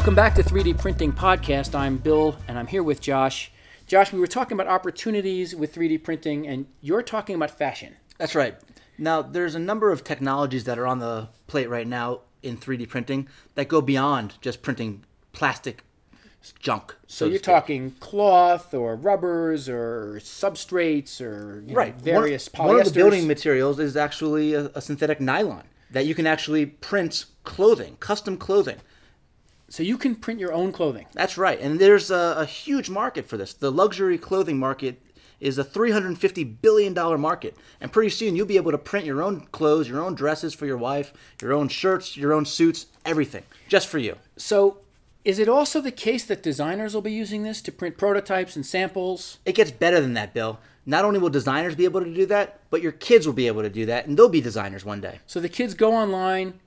Welcome back to 3D Printing Podcast. I'm Bill and I'm here with Josh. Josh, we were talking about opportunities with 3D printing and you're talking about fashion. That's right. Now, there's a number of technologies that are on the plate right now in 3D printing that go beyond just printing plastic junk. So, you're talking cloth or rubbers or substrates or you know, right. various one, polyesters. one of the building materials is actually a, a synthetic nylon that you can actually print clothing, custom clothing. So you can print your own clothing. That's right, and there's a, a huge market for this. The luxury clothing market is a 350 billion dollar market, and pretty soon you'll be able to print your own clothes, your own dresses for your wife, your own shirts, your own suits, everything, just for you. So is it also the case that designers will be using this to print prototypes and samples? It gets better than that, Bill. Not only will designers be able to do that, but your kids will be able to do that, and they'll be designers one day. So the kids go online,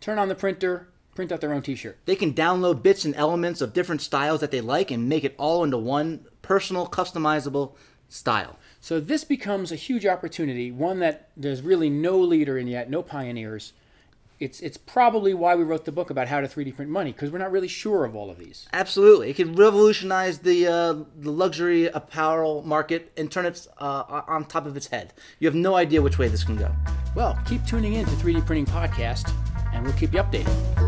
turn on the printer, print out their own t-shirt. They can download bits and elements of different styles that they like and make it all into one personal, customizable style. So this becomes a huge opportunity, one that there's really no leader in yet, no pioneers. It's it's probably why we wrote the book about how to 3D print money because we're not really sure of all of these. Absolutely, it can revolutionize the uh, the luxury apparel market and turn it uh, on top of its head. You have no idea which way this can go. Well, keep tuning in to 3D Printing Podcast, and we'll keep you updated.